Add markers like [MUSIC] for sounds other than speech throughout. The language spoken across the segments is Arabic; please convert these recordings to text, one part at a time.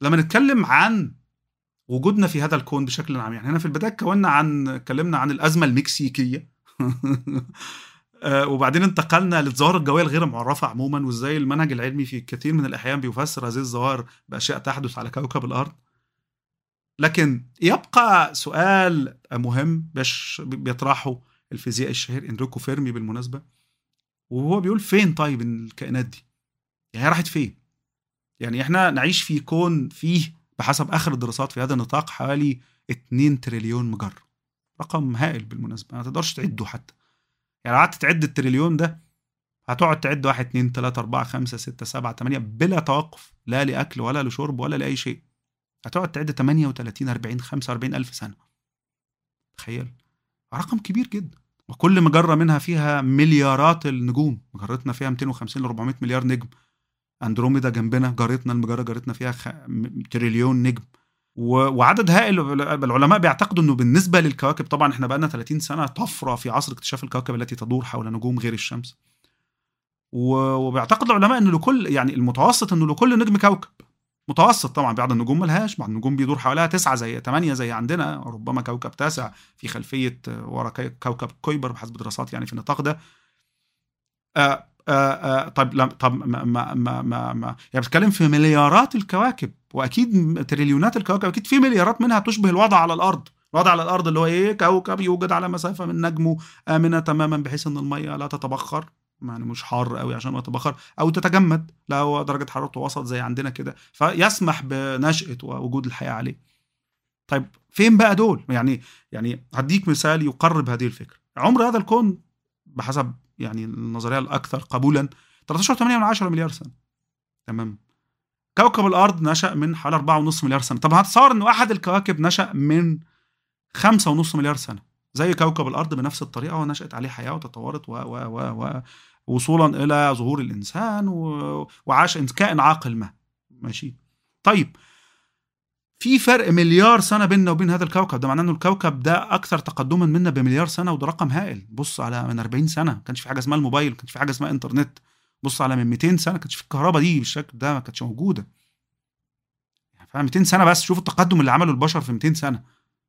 لما نتكلم عن وجودنا في هذا الكون بشكل عام يعني هنا في البداية اتكلمنا عن اتكلمنا عن الأزمة المكسيكية. [LAUGHS] آه، وبعدين انتقلنا للظواهر الجوية الغير معرفة عموما وإزاي المنهج العلمي في كثير من الأحيان بيفسر هذه الظواهر بأشياء تحدث على كوكب الأرض. لكن يبقى سؤال مهم بيطرحه الفيزيائي الشهير انريكو فيرمي بالمناسبة وهو بيقول فين طيب الكائنات دي؟ يعني راحت فين؟ يعني إحنا نعيش في كون فيه بحسب آخر الدراسات في هذا النطاق حوالي 2 تريليون مجره رقم هائل بالمناسبة ما تقدرش تعده حتى. يعني لو قعدت تعد التريليون ده هتقعد تعد 1 2 3 4 5 6 7 8 بلا توقف لا لأكل ولا لشرب ولا لأي شيء. هتقعد تعد 38 40 45 ألف سنة. تخيل. رقم كبير جدا. وكل مجرة منها فيها مليارات النجوم. مجرتنا فيها 250 ل 400 مليار نجم. أندروميدا جنبنا جارتنا المجرة جارتنا فيها خ... تريليون نجم. و... وعدد هائل العلماء بيعتقدوا إنه بالنسبة للكواكب طبعا إحنا بقى لنا 30 سنة طفرة في عصر اكتشاف الكواكب التي تدور حول نجوم غير الشمس. و... وبيعتقد العلماء إنه لكل يعني المتوسط إنه لكل نجم كوكب. متوسط طبعا بعض النجوم ملهاش بعض النجوم بيدور حواليها تسعة زي ثمانية زي عندنا ربما كوكب تاسع في خلفية ورا كوكب كويبر بحسب دراسات يعني في النطاق ده. آه آه آه طيب لا طب ما ما ما, ما, ما يعني بتتكلم في مليارات الكواكب وأكيد تريليونات الكواكب أكيد في مليارات منها تشبه الوضع على الأرض. الوضع على الأرض اللي هو إيه؟ كوكب يوجد على مسافة من نجمه آمنة تماما بحيث إن المية لا تتبخر يعني مش حار قوي عشان ما يتبخر أو تتجمد لا هو درجة حرارته وسط زي عندنا كده فيسمح بنشأة ووجود الحياة عليه. طيب فين بقى دول؟ يعني يعني هديك مثال يقرب هذه الفكرة. عمر هذا الكون بحسب يعني النظرية الأكثر قبولا 13.8 مليار سنة. تمام. كوكب الأرض نشأ من حوالي 4.5 مليار سنة. طب هتصور انه احد الكواكب نشأ من 5.5 مليار سنة. زي كوكب الأرض بنفس الطريقة ونشات عليه حياة وتطورت و و و و وصولا إلى ظهور الإنسان و... وعاش كائن عاقل ما. ماشي. طيب في فرق مليار سنة بيننا وبين هذا الكوكب. ده معناه إنه الكوكب ده أكثر تقدما منا بمليار سنة وده رقم هائل. بص على من 40 سنة. ما كانش في حاجة اسمها الموبايل ما كانش في حاجة اسمها إنترنت. بص على من 200 سنة. ما كانش في الكهرباء دي بالشكل ده ما كانتش موجودة. يعني فاهم 200 سنة بس. شوف التقدم اللي عمله البشر في 200 سنة.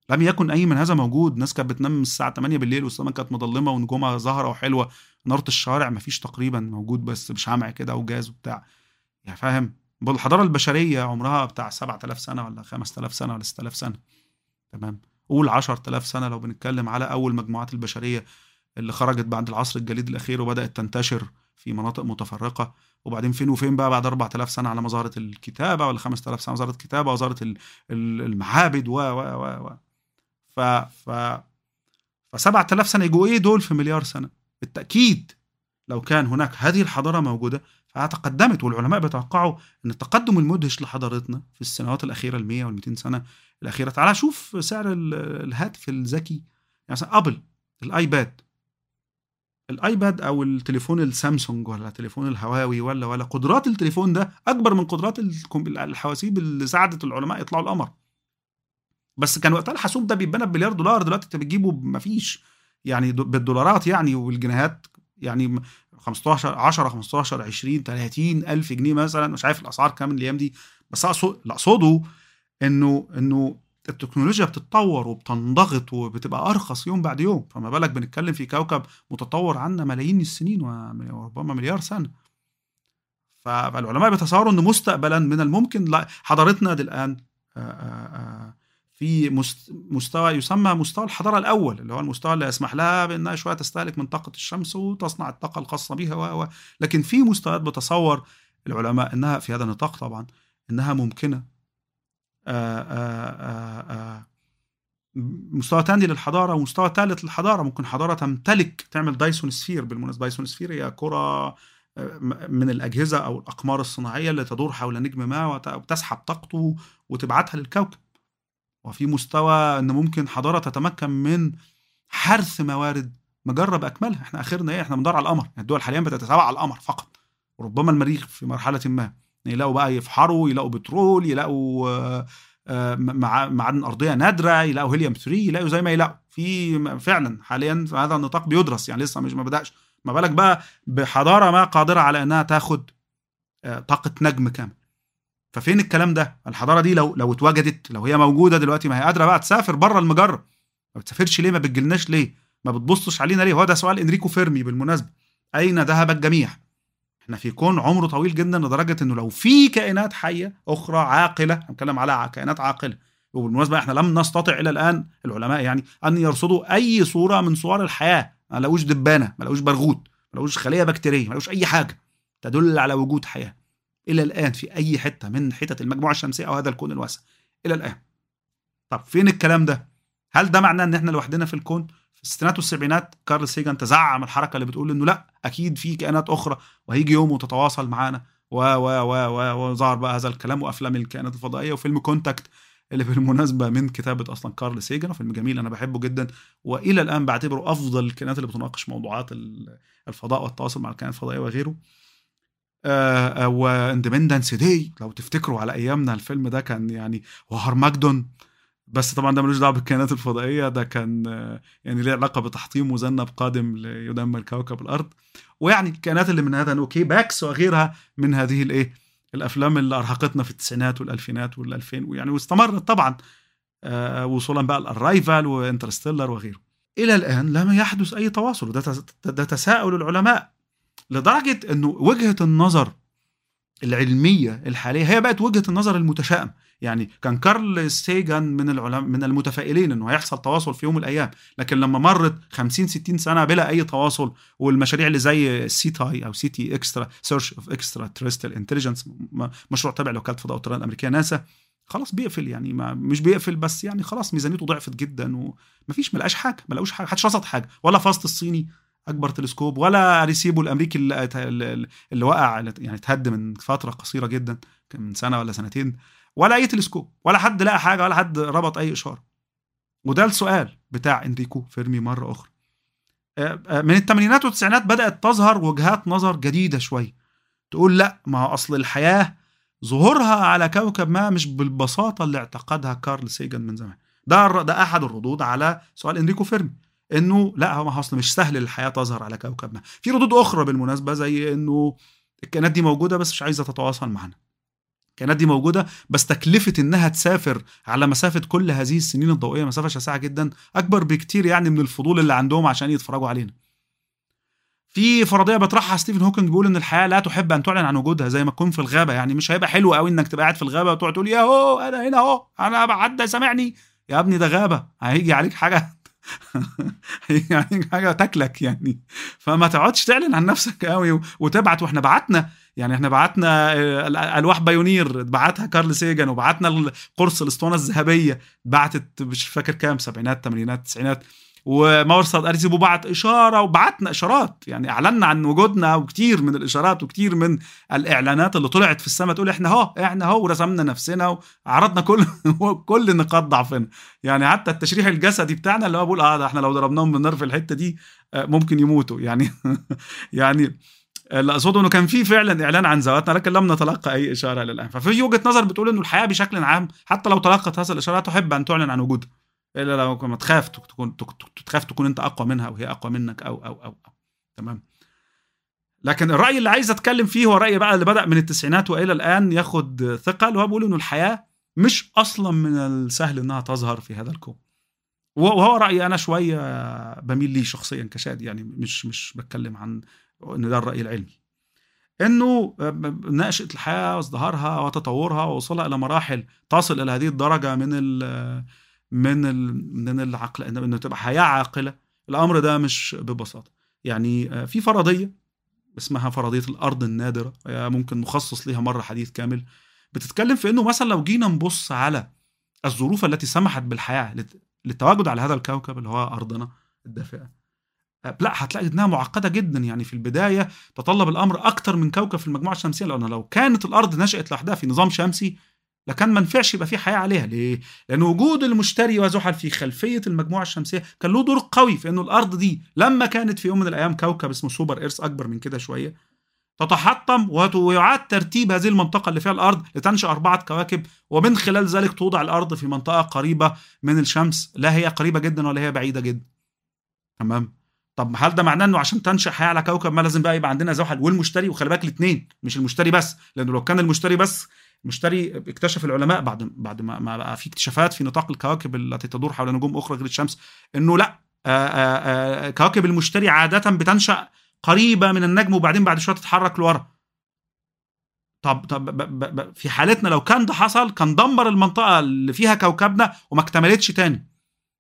لم يكن أي من هذا موجود. ناس كانت بتنام الساعة 8 بالليل والسماء كانت مظلمة ونجومها ظاهره وحلوة. ناره ما فيش تقريبا موجود بس بشمع كده وجاز وبتاع. يعني فاهم؟ الحضاره البشرية عمرها بتاع 7000 سنة ولا 5000 سنة ولا 6000 سنة. تمام. قول 10000 سنة لو بنتكلم على أول مجموعات البشرية اللي خرجت بعد العصر الجليدي الأخير وبدأت تنتشر في مناطق متفرقة. وبعدين فين وفين بقى بعد 4000 سنة على ما ظهرت الكتابة ولا 5000 سنة ظهرت الكتابة وظهرت المعابد و و و و ف ف ف 7000 سنة يجوا إيه دول في مليار سنة؟ بالتأكيد لو كان هناك هذه الحضارة موجودة فتقدمت والعلماء بيتوقعوا إن التقدم المدهش لحضارتنا في السنوات الأخيرة ال 100 وال 200 سنة الأخيرة. تعال شوف سعر الهاتف الذكي. يعني مثلا أبل الآيباد. الآيباد أو التليفون السامسونج ولا التليفون الهواوي ولا ولا قدرات التليفون ده أكبر من قدرات الحواسيب اللي ساعدت العلماء يطلعوا القمر. بس كان وقتها الحاسوب ده بيتبنى بمليار دولار. دلوقتي أنت بتجيبه مفيش يعني بالدولارات يعني والجنيهات يعني 15 10 15 20 30 ألف جنيه مثلا. مش عارف الأسعار كام الأيام دي. بس اقصد اللي أقصده انه إنه التكنولوجيا بتتطور وبتنضغط وبتبقى أرخص يوم بعد يوم. فما بالك بنتكلم في كوكب متطور عنا ملايين السنين وربما مليار سنة. فالعلماء بيتصوروا إن مستقبلا من الممكن لا حضارتنا دي الآن آآ آآ في مستوى يسمى مستوى الحضارة الأول اللي هو المستوى اللي يسمح لها بأنها شوية تستهلك من طاقة الشمس وتصنع الطاقة الخاصة بها و... لكن في مستويات بتصور العلماء أنها في هذا النطاق طبعا أنها ممكنة. آآ آآ آآ مستوى تاني للحضارة ومستوى ثالث للحضارة ممكن حضارة تمتلك تعمل دايسون سفير بالمناسبة دايسون سفير هي كرة من الأجهزة أو الأقمار الصناعية اللي تدور حول نجم ما وتسحب طاقته وتبعتها للكوكب. وفي مستوى إن ممكن حضارة تتمكن من حرث موارد مجره باكملها إحنا آخرنا إيه؟ إحنا بندور على القمر. يعني الدول حاليا بتتابع على القمر فقط. وربما المريخ في مرحلة ما. يلاقوا بقى يفحروا يلاقوا بترول يلاقوا معادن أرضية نادرة يلاقوا هيليوم 3 يلاقوا زي ما يلاقوا. في فعلا حاليا في هذا النطاق بيدرس. يعني لسه مش ما بدأش. ما بالك بقى بحضارة ما قادرة على إنها تاخد طاقة نجم كامل. ففين الكلام ده؟ الحضارة دي لو لو اتوجدت لو هي موجودة دلوقتي ما هي قادرة بقى تسافر بره المجرة. ما بتسافرش ليه؟ ما بتجيلناش ليه؟ ما بتبصش علينا ليه؟ هو ده سؤال إنريكو فيرمي بالمناسبة. أين ذهب الجميع؟ إحنا في كون عمره طويل جدا لدرجة إنه لو في كائنات حية أخرى عاقلة هنتكلم على كائنات عاقلة. وبالمناسبة إحنا لم نستطع إلى الآن العلماء يعني أن يرصدوا أي صورة من صور الحياة. ما لقوش دبانة ما لقوش برغوث ما لقوش خلية بكتيرية ما لقوش أي حاجة تدل على وجود حياة. إلى الآن في أي حتة من حتت المجموعة الشمسية أو هذا الكون الواسع؟ إلى الآن. طب فين الكلام ده؟ هل ده معناه إن إحنا لوحدنا في الكون؟ في الستينات والسبعينات كارل سيجان تزعم الحركة اللي بتقول إنه لأ أكيد في كائنات أخرى وهيجي يوم وتتواصل معانا. و و و و وظهر بقى هذا الكلام وأفلام الكائنات الفضائية وفيلم Contact اللي بالمناسبة من كتابة أصلا كارل سيجان فيلم جميل أنا بحبه جدا. وإلى الآن بعتبره أفضل الكائنات اللي بتناقش موضوعات الفضاء والتواصل مع الكائنات الفضائية وغيره. و Independence Day لو تفتكروا على أيامنا الفيلم ده كان يعني وهرمجدون بس طبعا ده ملوش دعوة بالكائنات الفضائية. ده كان يعني ليه علاقة بتحطيم مذنب قادم ليدمر كوكب الأرض. ويعني الكائنات اللي من هذا أوكي باكس وغيرها من هذه الإيه الأفلام اللي أرهقتنا في التسعينات والألفينات وال2000 ويعني واستمرت طبعا آه وصولا بقى ال Arrival و Interstellar وغيره. إلى الآن لم يحدث أي تواصل. وده ده تساؤل العلماء. لدرجة إنه وجهة النظر العلمية الحالية هي بقت وجهة النظر المتشائم يعني كان كارل سيجان من العلماء من المتفائلين إنه هيحصل تواصل في يوم من الأيام. لكن لما مرت 50 60 سنة بلا أي تواصل والمشاريع اللي زي SETI أو SETI extra search of extraterrestrial intelligence مشروع تابع لوكالة الفضاء والطيران الأمريكية ناسا خلاص بيقفل. يعني ما مش بيقفل بس يعني خلاص ميزانيته ضعفت جدا ومفيش ما لقاش حاجة ما لقوش حاجة محدش رصد حاجة ولا FAST الصيني. أكبر تلسكوب ولا أريسيبو الأمريكي اللي, اللي وقع يعني اتهد من فترة قصيرة جدا من سنة ولا سنتين ولا أي تلسكوب ولا حد لقى حاجة ولا حد رصد أي إشارة. وده السؤال بتاع إنريكو فيرمي مرة أخرى. من الثمانينات والتسعينات بدأت تظهر وجهات نظر جديدة شوية تقول لا ما هو أصل الحياة ظهورها على كوكب ما مش بالبساطة اللي اعتقدها كارل سيجن من زمان. ده ده أحد الردود على سؤال إنريكو فيرمي. إنه لا هو اصل مش سهل الحياة تظهر على كوكب ما في ردود أخرى بالمناسبة زي إنه الكائنات دي موجودة بس مش عايزة تتواصل معنا. الكائنات دي موجودة بس تكلفة إنها تسافر على مسافة كل هذه السنين الضوئية مسافة شاسعة جدا أكبر بكتير يعني من الفضول اللي عندهم عشان يتفرجوا علينا. في فرضية بيطرحها ستيفن هوكينج بيقول إن الحياة لا تحب أن تعلن عن وجودها زي ما تكون في الغابة. يعني مش هيبقى حلو قوي إنك تبقى قاعد في الغابة وتقعد تقول يا هو أنا هنا أهو أنا حد سامعني. يا ابني ده غابة هيجي عليك حاجة [LAUGHS] يعني حاجة تاكلك يعني. فما تقعدش تعلن عن نفسك قوي وتبعت وإحنا بعتنا يعني إحنا بعتنا الواح بايونير بعتها كارل سيجان وبعتنا القرص الأسطوانة الذهبية بعتت مش فاكر كام سبعينات ثمانينات تسعينات. ومرصد أريسيبو بعت إشارة وبعتنا إشارات. يعني أعلنا عن وجودنا وكتير من الإشارات وكتير من الإعلانات اللي طلعت في السماء تقول إحنا أهو إحنا أهو ورسمنا نفسنا وعرضنا كل [LAUGHS] كل نقاط ضعفنا. يعني حتى التشريح الجسدي بتاعنا اللي هو بيقول آه ده إحنا لو ضربناهم بالنار في الحتة دي ممكن يموتوا. يعني [LAUGHS] يعني اللي أقصده إنه كان في فعلا إعلان عن ذواتنا لكن لم نتلقى أي إشارة إلى الان ففي وجهة نظر بتقول إنه الحياة بشكل عام حتى لو تلقت هذه الإشارات تحب أن تعلن عن وجودها. الا لو ما تخاف تكون تخاف تكون انت أقوى منها وهي أقوى منك أو أو أو, أو. تمام. لكن الرأي اللي عايز أتكلم فيه هو الراي بقى اللي بدأ من التسعينات وإلى الآن ياخد ثقه اللي هو بيقول إنه الحياة مش أصلا من السهل إنها تظهر في هذا الكون. وهو رأيي أنا شوية بميل ليه شخصيا كشاد يعني مش مش بتكلم عن إن ده الرأي العلمي. إنه نشاه الحياة وازدهارها وتطورها ووصولها إلى مراحل تصل إلى هذه الدرجة من من من العقل إنه تبقى حياة عاقلة. الأمر ده مش ببساطة. يعني في فرضية اسمها فرضية الأرض النادرة. ممكن نخصص ليها مرة حديث كامل. بتتكلم في إنه مثلا لو جينا نبص على الظروف التي سمحت بالحياة للتواجد على هذا الكوكب اللي هو أرضنا الدافئة. لا هتلاقي إنها معقدة جدا. يعني في البداية تطلب الأمر أكتر من كوكب في المجموعة الشمسية. لأن لو كانت الأرض نشأت لوحدها في نظام شمسي لكان ما ينفعش يبقى في حياة عليها. ليه؟ لأن وجود المشتري وزحل في خلفية المجموعة الشمسية كان له دور قوي في إنه الأرض دي لما كانت في يوم من الأيام كوكب اسمه سوبر إيرث أكبر من كده شوية تتحطم ويعاد ترتيب هذه المنطقة اللي فيها الأرض لتنشأ أربعة كواكب ومن خلال ذلك توضع الأرض في منطقة قريبة من الشمس. لا هي قريبة جدا ولا هي بعيدة جدا. تمام؟ طب هل ده معناه إنه عشان تنشأ حياة على كوكب ما لازم بقى يبقى عندنا زحل والمشتري؟ وخلي بالك الاثنين مش المشتري بس. لأنه لو كان المشتري بس المشتري اكتشف العلماء بعد بعد ما بقى في اكتشافات في نطاق الكواكب التي تدور حول نجوم أخرى غير الشمس إنه لأ كواكب المشتري عادة بتنشأ قريبة من النجم وبعدين بعد شوية تتحرك لورا. طب طب ب ب ب في حالتنا لو كان ده حصل كان دمر المنطقة اللي فيها كوكبنا وما اكتملتش تاني.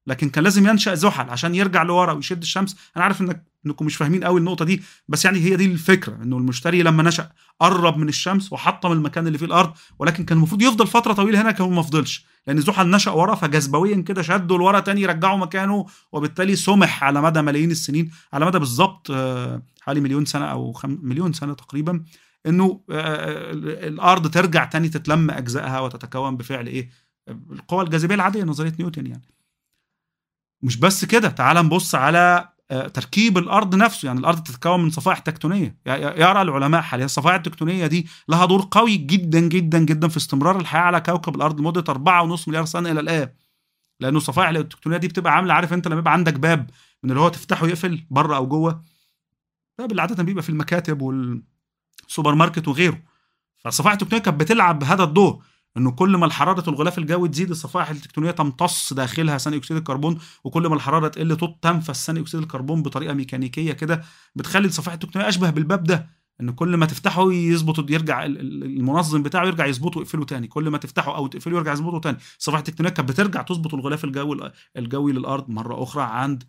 لكن كان لازم ينشأ زحل عشان يرجع لورا ويشد الشمس. أنا عارف إنك إنكم مش فاهمين قوي النقطة دي بس يعني هي دي الفكرة إنه المشتري لما نشأ قرب من الشمس وحطم المكان اللي فيه الأرض ولكن كان المفروض يفضل فترة طويلة هنا كان ما فضلش لأن زحل نشأ ورا فجاذبويا كده شده لورا تاني رجعه مكانه وبالتالي سمح على مدى ملايين السنين على مدى بالظبط حوالي مليون سنة أو خم... مليون سنة تقريبا إنه الأرض ترجع تاني تتلم أجزائها وتتكون بفعل إيه؟ القوى الجاذبية العادية نظرية نيوتن يعني. مش بس كده تعال نبص على تركيب الأرض نفسه. يعني الأرض تتكون من صفائح تكتونية. يرى العلماء حاليا الصفائح التكتونية دي لها دور قوي جدا جدا جدا في استمرار الحياة على كوكب الأرض لمدة 4.5 مليار سنة إلى الآن. لأنه الصفائح التكتونية دي بتبقى عاملة عارف أنت لما يبقى عندك باب من اللي هو تفتحه يقفل بره أو جوه؟ باب اللي عادة بيبقى في المكاتب والسوبر ماركت وغيره. فالصفائح التكتونية كانت بتلعب بهذا الدور. إنه كل ما الحرارة الغلاف الجوي تزيد الصفائح التكتونية تمتص داخلها ثاني أكسيد الكربون وكل ما الحرارة تقل تنفس ثاني أكسيد الكربون بطريقة ميكانيكية كده بتخلي الصفائح التكتونية أشبه بالباب ده. إن كل ما تفتحه يظبط يرجع المنظم بتاعه يرجع يظبطه ويقفله تاني. كل ما تفتحه أو تقفله يرجع يظبطه تاني. الصفائح التكتونية كانت بترجع تظبط الغلاف الجوي الجوي للأرض مرة أخرى عند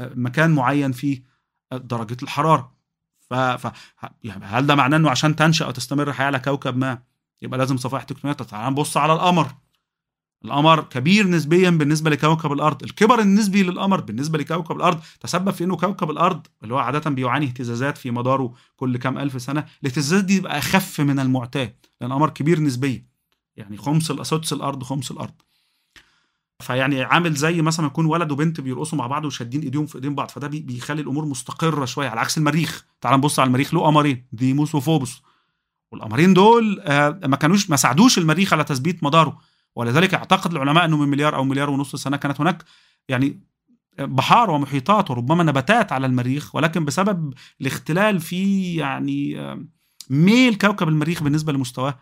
مكان معين في درجة الحرارة. ف... ف... يعني هل ده معناه إنه عشان تنشأ أو تستمر الحياة على كوكب ما؟ يبقى لازم صفائح تكتونيه تعال نبص على القمر. القمر كبير نسبيا بالنسبة لكوكب الأرض. الكبر النسبي للقمر بالنسبة لكوكب الأرض تسبب في إنه كوكب الأرض اللي هو عادة بيعاني اهتزازات في مداره كل كام ألف سنة. الاهتزازات دي تبقى أخف من المعتاد لأن القمر كبير نسبيا. يعني خمس سدس الأرض خمس الأرض. فيعني عامل زي مثلا يكون ولد وبنت بيرقصوا مع بعض وشادين إيديهم في إيدين بعض. فده بيخلي الأمور مستقرة شوية على عكس المريخ. تعال نبص على المريخ. له قمرين. ديموس وفوبوس والقمرين دول ما كانوش ما ساعدوش المريخ على تثبيت مداره. ولذلك أعتقد العلماء إنه من مليار أو مليار ونص سنة كانت هناك يعني بحار ومحيطات وربما نباتات على المريخ ولكن بسبب الاختلال في يعني ميل كوكب المريخ بالنسبة لمستواه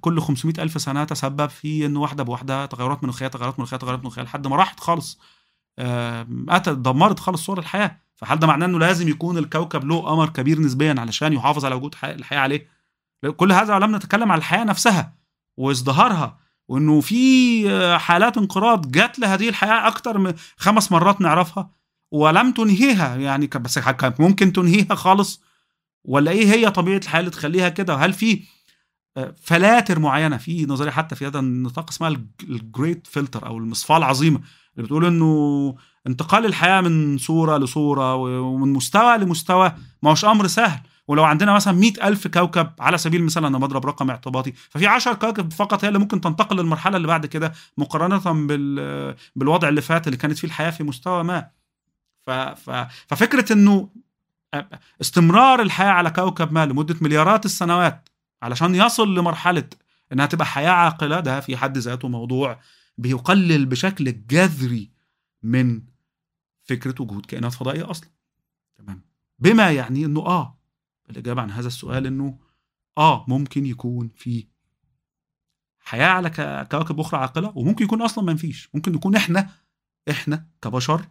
كل 500 ألف سنة تسبب في أنه واحدة بواحدة تغيرات مناخية تغيرات مناخية تغيرات مناخية لحد ما راحت خالص. قتلت دمرت خالص صور الحياة. فهل ده معناه أنه لازم يكون الكوكب له قمر كبير نسبيا علشان يحافظ على وجود الحياة عليه؟ كل هذا لم نتكلم عن الحياة نفسها وإزدهارها وإنه في حالات انقراض جات لهذه الحياة أكتر من خمس مرات نعرفها ولم تنهيها. يعني بس كانت ممكن تنهيها خالص؟ ولا إيه هي طبيعة الحياة اللي تخليها كده؟ وهل في فلاتر معينة في نظرية حتى في هذا النطاق اسمها الجريت فلتر أو المصفاة العظيمة اللي بتقول إنه انتقال الحياة من صورة لصورة ومن مستوى لمستوى ما هوش أمر سهل. ولو عندنا مثلا مئة ألف كوكب على سبيل المثال أنا بضرب رقم اعتباطي ففي 10 كواكب فقط هي اللي ممكن تنتقل للمرحلة اللي بعد كده مقارنة بال بالوضع اللي فات اللي كانت فيه الحياة في مستوى ما. ف... ف... ففكرة أنه استمرار الحياة على كوكب ما لمدة مليارات السنوات علشان يصل لمرحلة إنها تبقى حياة عاقلة. ده في حد ذاته موضوع بيقلل بشكل جذري من فكرة وجود كائنات فضائية أصلا. تمام. بما يعني إنه آه الإجابة عن هذا السؤال إنه آه ممكن يكون في حياة على كواكب أخرى عاقلة وممكن يكون أصلا ما فيش. ممكن نكون إحنا إحنا كبشر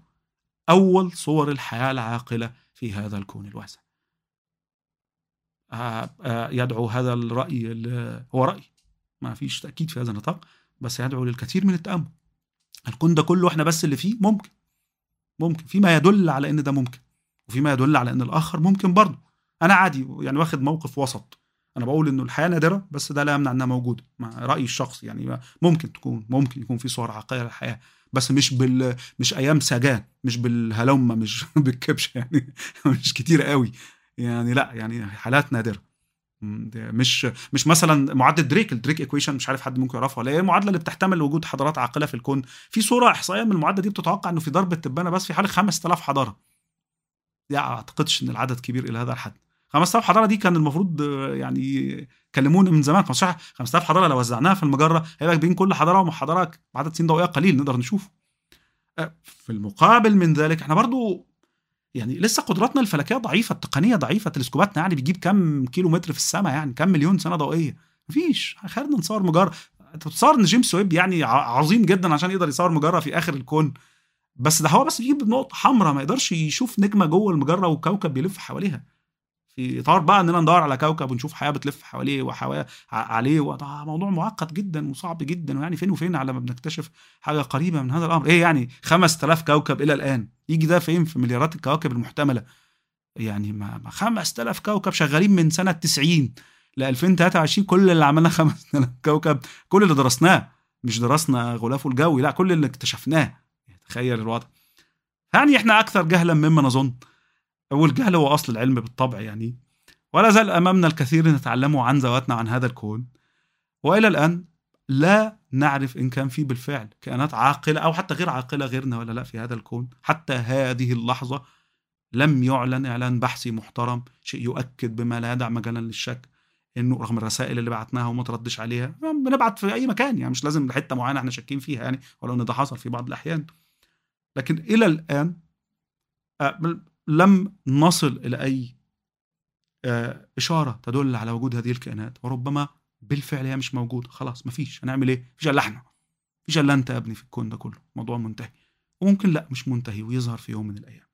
أول صور الحياة العاقلة في هذا الكون الواسع. يدعو هذا الرأي هو رأي. ما فيش تأكيد في هذا النطاق بس يدعو للكثير من التأمل. الكون ده كله إحنا بس اللي فيه ممكن. ممكن. فيما يدل على إن ده ممكن. وفيما يدل على إن الآخر ممكن برضه. أنا عادي يعني واخد موقف وسط. أنا بقول إنه الحياة نادرة بس ده لا يمنع إنها موجودة. مع رأيي الشخصي يعني ممكن تكون ممكن يكون في صور عاقله للحياة بس مش بال مش أيام سجان مش بالهلمه مش [LAUGHS] بالكبش يعني. مش كتير قوي. يعني لا يعني حالات نادرة. مش مش مثلا معادله دريك ال Drake equation مش عارف حد ممكن يعرفها ولا هي المعادله اللي بتحتمل وجود حضارات عاقلة في الكون. في صورة إحصائية من المعادلة دي بتتوقع إنه في ضرب التبانة بس في حوالي 5000 حضارة. يعني أعتقدش إن العدد كبير إلى هذا الحد. 5000 حضارة دي كان المفروض يعني كلمونا من زمان. 5000 حضارة لو وزعناها في المجرة هيبقى بين كل حضارة وحضاره عدد سنين ضوئية قليل نقدر نشوفه. في المقابل من ذلك إحنا برضو يعني لسه قدراتنا الفلكية ضعيفة التقنية ضعيفة تلسكوباتنا يعني بتجيب كام كيلو متر في السماء يعني كام مليون سنة ضوئية. مفيش. خلينا نصور مجرة. تتصور إن جيمس ويب يعني عظيم جدا عشان يقدر يصور مجرة في آخر الكون. بس ده هو بس بيجيب نقطة حمراء ما يقدرش يشوف نجمة جوه المجرة وكوكب بيلف حواليها. في اطار بقى إننا ندور على كوكب ونشوف حياة بتلف حواليه وحواليه عليه وده موضوع معقد جدا وصعب جدا ويعني فين وفين على ما بنكتشف حاجة قريبة من هذا الأمر. إيه يعني 5000 كوكب إلى الآن؟ يجي ده فين؟ في مليارات الكواكب المحتملة. يعني ما 5000 كوكب شغالين من سنة 90 ل 2023 كل اللي عملنا 5000 كوكب كل اللي درسناه. مش درسنا غلافه الجوي لا كل اللي اكتشفناه. تخيل الوضع. يعني إحنا أكثر جهلا مما نظن. والجهل هو أصل العلم بالطبع يعني. ولا زال أمامنا الكثير نتعلمه عن ذواتنا عن هذا الكون. وإلى الآن لا نعرف إن كان في بالفعل كائنات عاقلة أو حتى غير عاقلة غيرنا ولا لا في هذا الكون. حتى هذه اللحظة لم يعلن إعلان بحثي محترم شيء يؤكد بما لا يدع مجالا للشك إنه رغم الرسائل اللي بعتناها وما تردش عليها بنبعت في أي مكان يعني مش لازم لحته معينة إحنا شاكين فيها يعني ولو إن ده حصل في بعض الأحيان. لكن إلى الآن آه، لم نصل إلى أي آه، إشارة تدل على وجود هذه الكائنات وربما بالفعل هي مش موجودة. خلاص مفيش هنعمل إيه؟ مفيش إلا إحنا مفيش إلا أنت يا ابني في الكون ده كله. موضوع منتهي. وممكن لا مش منتهي ويظهر في يوم من الأيام.